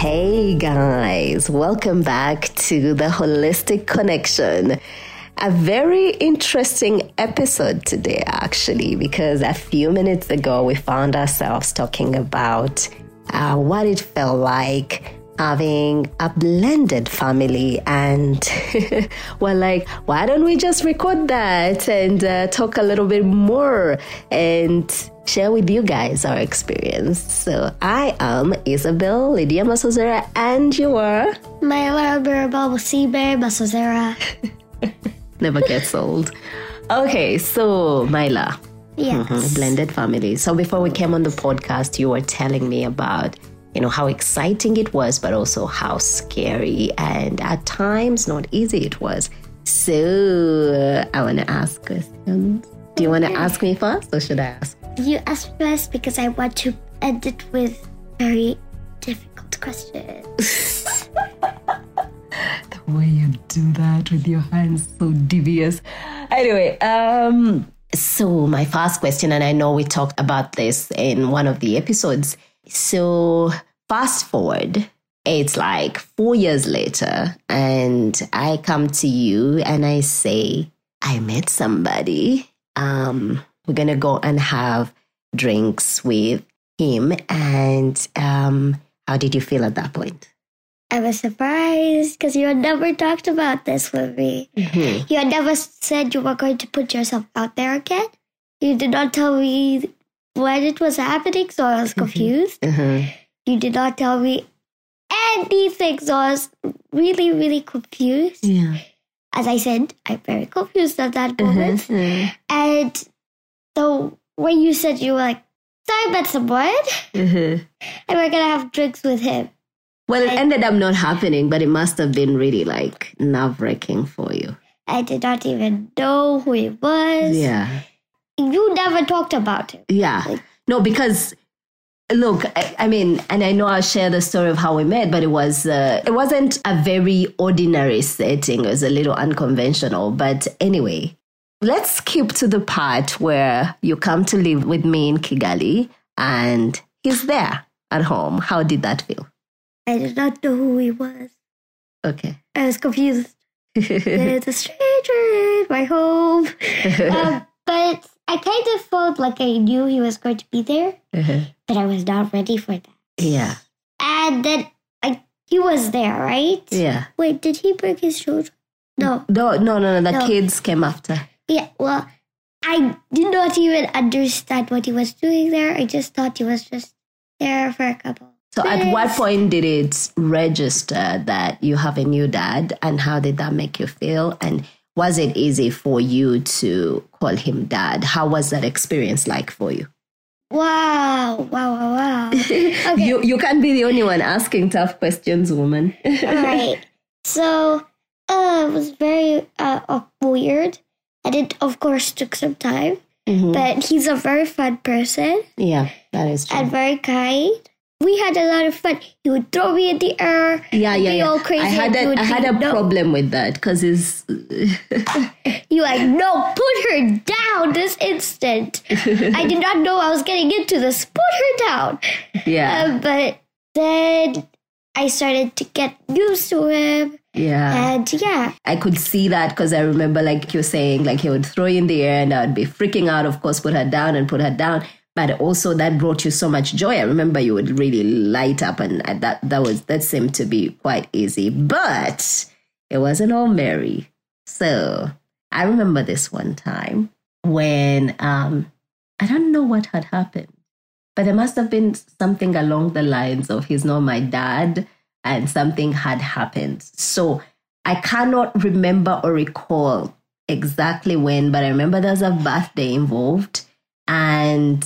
Hey guys, welcome back to the Holistic Connection. A very interesting episode today, actually, because a few minutes ago we found ourselves talking about uh, what it felt like having a blended family and we're like why don't we just record that and uh, talk a little bit more and share with you guys our experience so i am isabelle lydia masozera and you are Myla Sibe Masozera. never gets old okay so myla Yes. Mhm, blended family. So before we came on the podcast, you were telling me about, you know, how exciting it was, but also how scary and at times not easy it was. So I want to ask questions. Do you want to ask me first, or should I ask? You ask first because I want to end it with very difficult questions. The way you do that with your hands, so devious. Anyway, um, so my first question, and I know we talked about this in one of the episodes. So fast forward, it's like four years later, and I come to you and I say, I met somebody. Um, we're gonna go and have drinks with him. And um, how did you feel at that point? I was surprised because you had never talked about this with me. Mhm. You had never said you were going to put yourself out there again. You did not tell me when it was happening, so I was confused. Mhm. You did not tell me anything, so I was really, really confused. Yeah. As I said, I'm very confused at that moment. Mhm. And so when you said you were like, so I met someone Mhm. and we're gonna have drinks with him. Well, it ended up not happening, but it must have been really like nerve wracking for you. I did not even know who he was. Yeah. You never talked about him. Yeah. No, because look, I, I mean, and I know I'll share the story of how we met, but it was uh, it wasn't a very ordinary setting. It was a little unconventional. But anyway, let's skip to the part where you come to live with me in Kigali, and he's there at home. How did that feel? I did not know who he was. Okay. I was confused. There's a stranger in my home. Um, but I kind of felt like I knew he was going to be there, uh-huh. but I was not ready for that. yeah. And then I, he was there, right? Yeah. Wait, did he bring his children? No. No, no, no, no. The No. kids came after. Yeah, well, I did not even understand what he was doing there. I just thought he was just there for a couple. So, at what point did it register that you have a new dad, and how did that make you feel? And was it easy for you to call him dad? How was that experience like for you? Wow, wow, wow, wow. Okay. You you can't be the only one asking tough questions, woman. All right. So, uh, it was very uh, weird. And it, of course, took some time. Mhm. But he's a very fun person Yeah, that is true. and very kind. We had a lot of fun. He would throw me in the air. yeah, yeah, be yeah. all crazy. I had a, had a "No." problem with that because it's You like, no, put her down this instant. I did not know I was getting into this. Put her down. yeah, Uh, but then I started to get used to him. yeah. And yeah, I could see that because I remember, like you're saying, like he would throw you in the air and I would be freaking out, of course, put her down and put her down. But also that brought you so much joy. I remember you would really light up and that, that was, that seemed to be quite easy, but it wasn't all merry. So I remember this one time when, um, I don't know what had happened, but there must have been something along the lines of he's not my dad and something had happened. So I cannot remember or recall exactly when, but I remember there was a birthday involved. And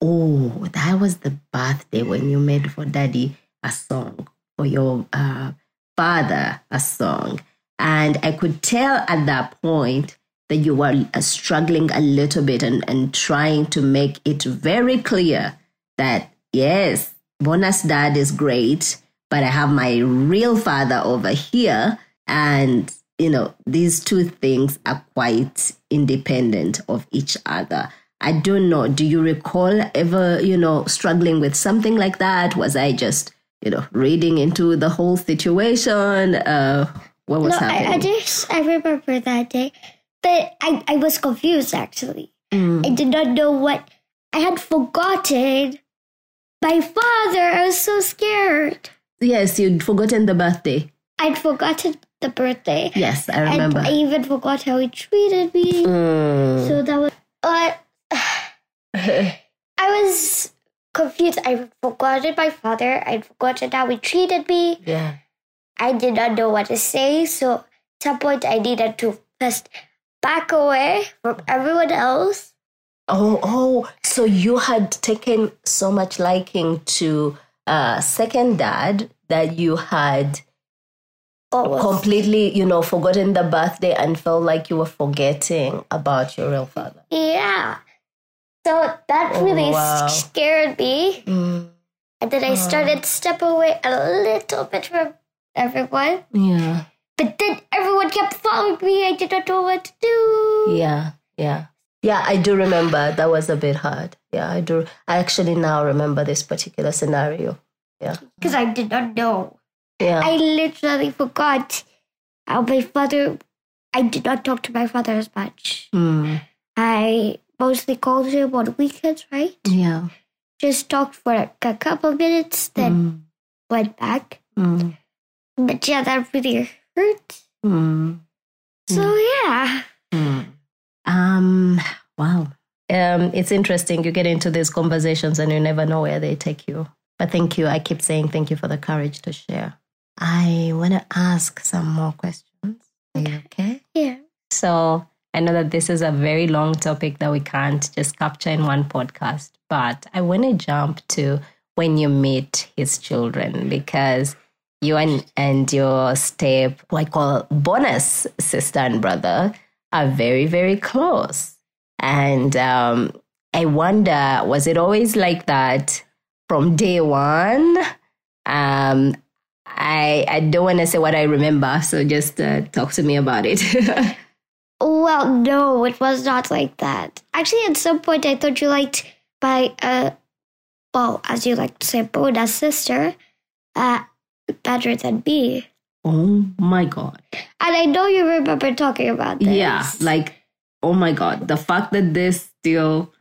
oh, that was the birthday when you made for daddy a song, for your uh, father a song. And I could tell at that point that you were uh, struggling a little bit and, and trying to make it very clear that, yes, Bonus dad is great, but I have my real father over here. And, you know, these two things are quite independent of each other. I don't know. Do you recall ever, you know, struggling with something like that? Was I just you know, reading into the whole situation? Uh, what was no, I, happening? I just I remember that day, but I I was confused actually. Mm. I did not know what I had forgotten. My father. I was so scared. Yes, you'd forgotten the birthday. I'd forgotten the birthday. Yes, I remember. And I even forgot how he treated me. Mm. So that was. But I was confused. I forgotten my father. I'd forgotten how he treated me. yeah. I did not know what to say. So at some point, I needed to first back away from everyone else. Oh, oh, so you had taken so much liking to uh, second dad that you had Almost. completely, you know, forgotten the birthday and felt like you were forgetting about your real father. Yeah. So that Oh, really wow. scared me. Mm. And then I started to step away a little bit from everyone. Yeah, But then everyone kept following me. I did not know what to do. yeah, yeah. Yeah, I do remember that was a bit hard. Yeah, I do. I actually now remember this particular scenario. Yeah, Because I did not know. yeah. I literally forgot how my father. I did not talk to my father as much. Mm. I mostly called him on weekends, right? Yeah. Just talked for like a couple minutes, then Mm. went back. Mm. But yeah, that really hurt. Mm. So yeah. Hmm. Um. Wow. Um. It's interesting. You get into these conversations and you never know where they take you. But thank you. I keep saying thank you for the courage to share. I want to ask some more questions. Are you okay? Yeah. So I know that this is a very long topic that we can't just capture in one podcast, but I want to jump to when you meet his children because you and, and your step, I call bonus sister and brother, are very, very close. And um, I wonder, was it always like that from day one? Um, I, I don't want to say what I remember, so just uh, talk to me about it. Well, no, it was not like that. Actually, at some point, I thought you liked my, uh, well, as you like to say, bonus sister, uh, better than me. oh my God. And I know you remember talking about this. Yeah, like, oh my God. The fact that this still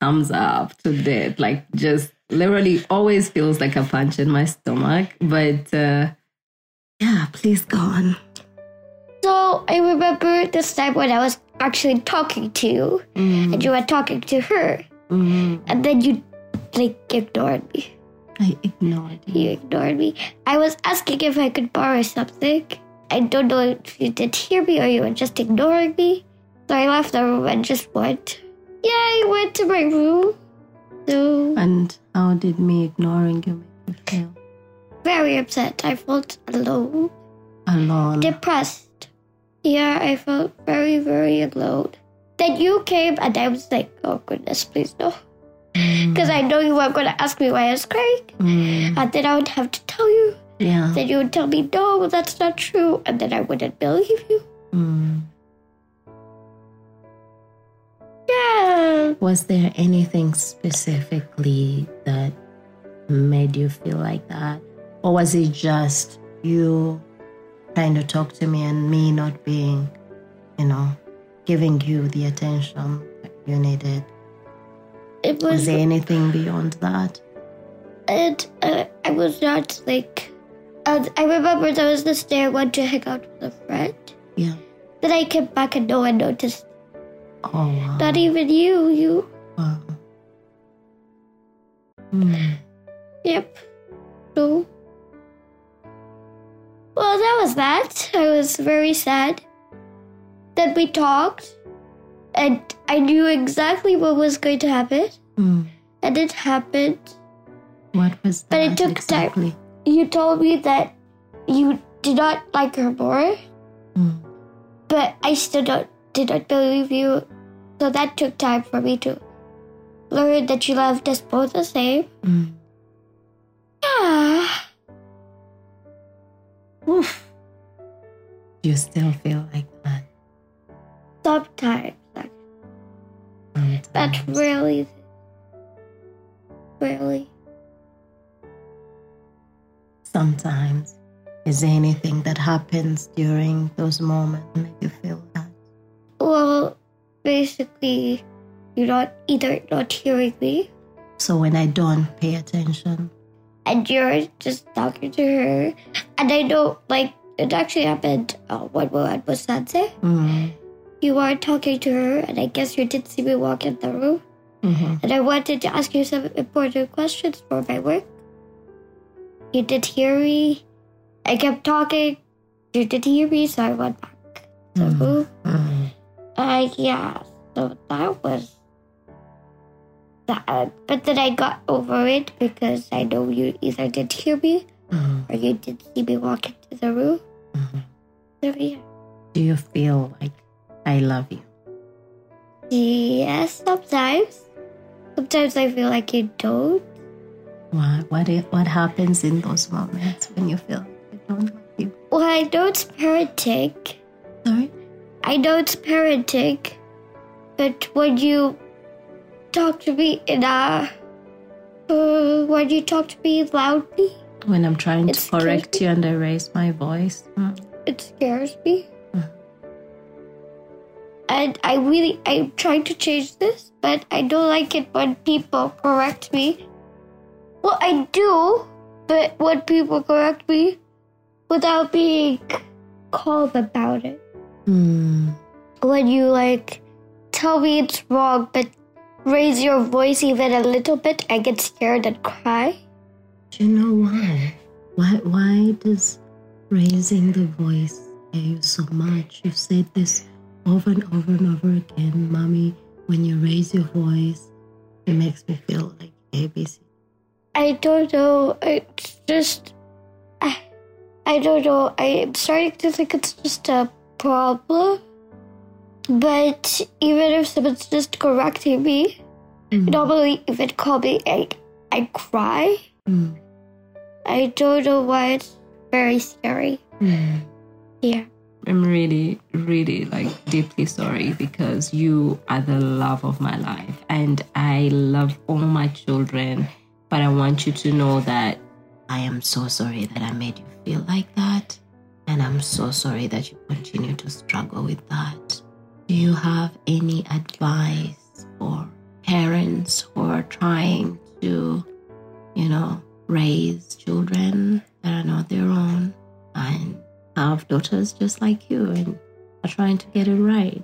comes up to death, like, just literally always feels like a punch in my stomach. But uh, yeah, please go on. So I remember this time when I was actually talking to you, Mm, and you were talking to her, mm. and then you like ignored me. I ignored you. You ignored me. I was asking if I could borrow something. I don't know if you did hear me or you were just ignoring me. So I left the room and just went. Yeah, I went to my room. So And how did me ignoring you make you feel? very upset. I felt alone, Alone. depressed. Yeah, I felt very, very alone. Then you came and I was like, oh goodness, please no. Because I know you were going to ask me why I was crying. Mm, And then I would have to tell you. yeah. Then you would tell me, no, that's not true. And then I wouldn't believe you. Mm. Yeah. Was there anything specifically that made you feel like that? Or was it just you trying to talk to me and me not being, you know, giving you the attention that you needed? It Was was, there anything beyond that? and uh, I was not like. Uh, I remember there was this day I went to hang out with a friend. Yeah. Then I came back and no one noticed. Oh, wow. Not even you. You. wow. Mm. Yep. So. Well, that was that. I was very sad. Then we talked, and I knew exactly what was going to happen, Mm. and it happened. What was that But it took time. exactly? You told me that you did not like her more, Mm. but I still don't, did not believe you. So that took time for me to learn that you loved us both the same. Mm. Yeah. Oof. You still feel like that? Sometimes. That's sometimes? really, really. sometimes. Is there anything that happens during those moments that make you feel that? Well, basically, you're not either not hearing me So when I don't pay attention, and you're just talking to her. And I know, like, it actually happened uh, one moment was Sunday. mm, You were talking to her, and I guess you did see me walk in the room. mhm, And I wanted to ask you some important questions for my work. You did hear me. I kept talking. You did hear me, so I went back to the Mhm. room. mm, Uh, yeah, so that was that. But then I got over it because I know you either did hear me mm, or you did see me walk into the room. mhm. So yeah. do you feel like I love you? Yes, sometimes. Sometimes I feel like you don't. What what i- what happens in those moments when you feel like I don't love you? Well, I know it's parenting. Sorry. I know it's parenting. But when you talk to me in a. Uh, when you talk to me loudly, When I'm trying It to correct you and I raise my voice. Mm, it scares me. Mm. And I really, I'm trying to change this, but I don't like it when people correct me. Well, I do, but when people correct me without being calm about it. mm, When you like tell me it's wrong, but raise your voice even a little bit, I get scared and cry. Do you know why? Why why does raising the voice scare you so much? You've said this over and over and over again, mommy. When you raise your voice, it makes me feel like ABC. I don't know. It's just. I, I don't know. I'm starting to think it's just a problem. But even if someone's just correcting me, Mm, normally even call me, I, I cry. mm, I don't know why it's very scary. mm. Yeah. I'm really, really like deeply sorry because you are the love of my life and I love all my children. But I want you to know that I am so sorry that I made you feel like that. And I'm so sorry that you continue to struggle with that. Do you have any advice for parents who are trying to, you know, raise children that are not their own and have daughters just like you and are trying to get it right?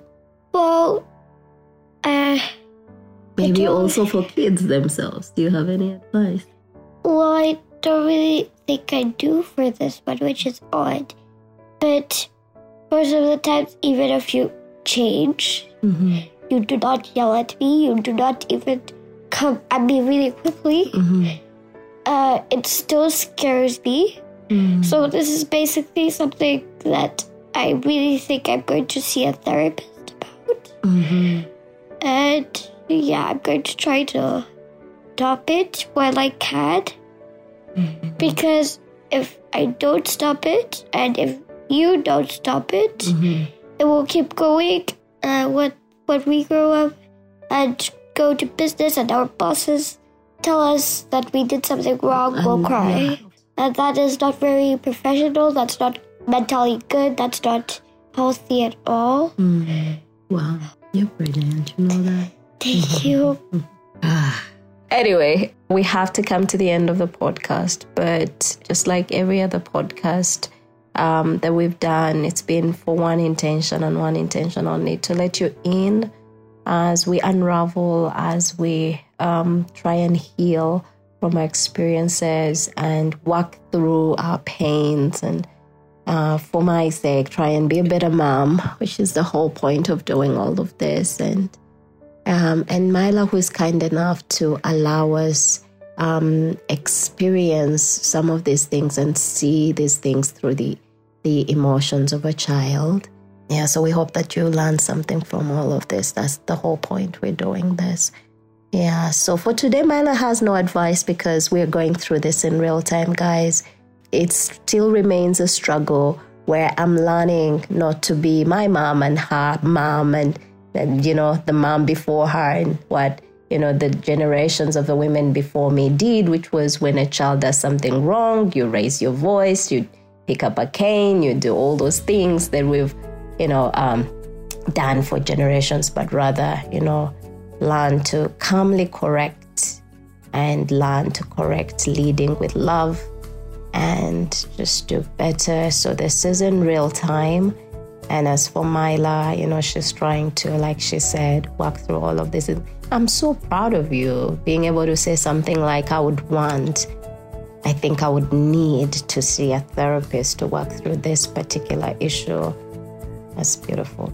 Well, uh, Maybe also for kids themselves. Do you have any advice? well, I don't really think I do for this one, which is odd. But most of the times, even if you change, Mm-hmm. you do not yell at me, you do not even come at me really quickly, Mm-hmm. Uh, it still scares me. Mm-hmm. So, this is basically something that I really think I'm going to see a therapist about. Mm-hmm. And yeah, I'm going to try to stop it while I can. Mm-hmm. Because if I don't stop it, and if you don't stop it, Mm-hmm. it will keep going. Uh, when when we grow up and go to business, and our bosses tell us that we did something wrong, we'll And, cry, and that is not very professional. That's not mentally good. That's not healthy at all. Mm-hmm. Wow, you're brilliant. You know that. Thank you. Anyway, we have to come to the end of the podcast, but just like every other podcast um, that we've done, it's been for one intention and one intention only to let you in as we unravel, as we um, try and heal from our experiences and walk through our pains and uh, for my sake, try and be a better mom, which is the whole point of doing all of this. And um, and Myla, who is kind enough to allow us um, experience some of these things and see these things through the the emotions of a child. Yeah, so we hope that you learn something from all of this. That's the whole point we're doing this. Yeah, so for today, Myla has no advice because we're going through this in real time, guys. It still remains a struggle where I'm learning not to be my mom and her mom and, and you know, the mom before her and what you know, the generations of the women before me did, which was when a child does something wrong, you raise your voice, you pick up a cane, you do all those things that we've, you know, um, done for generations, but rather, you know, learn to calmly correct and learn to correct leading with love and just do better. So this is in real time. And as for Myla, you know, she's trying to, like she said, work through all of this. I'm so proud of you being able to say something like, I would want, I think I would need to see a therapist to work through this particular issue. That's beautiful.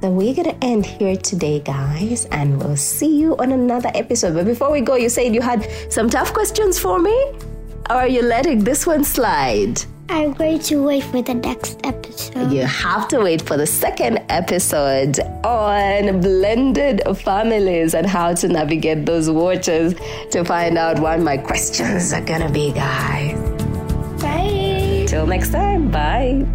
So we're to end here today, guys, and we'll see you on another episode. But before we go, you said you had some tough questions for me? Or are you letting this one slide? I'm going to wait for the next episode. You have to wait for the second episode on blended families and how to navigate those waters to find out what my questions are gonna be, guys. Bye. Till next time, bye.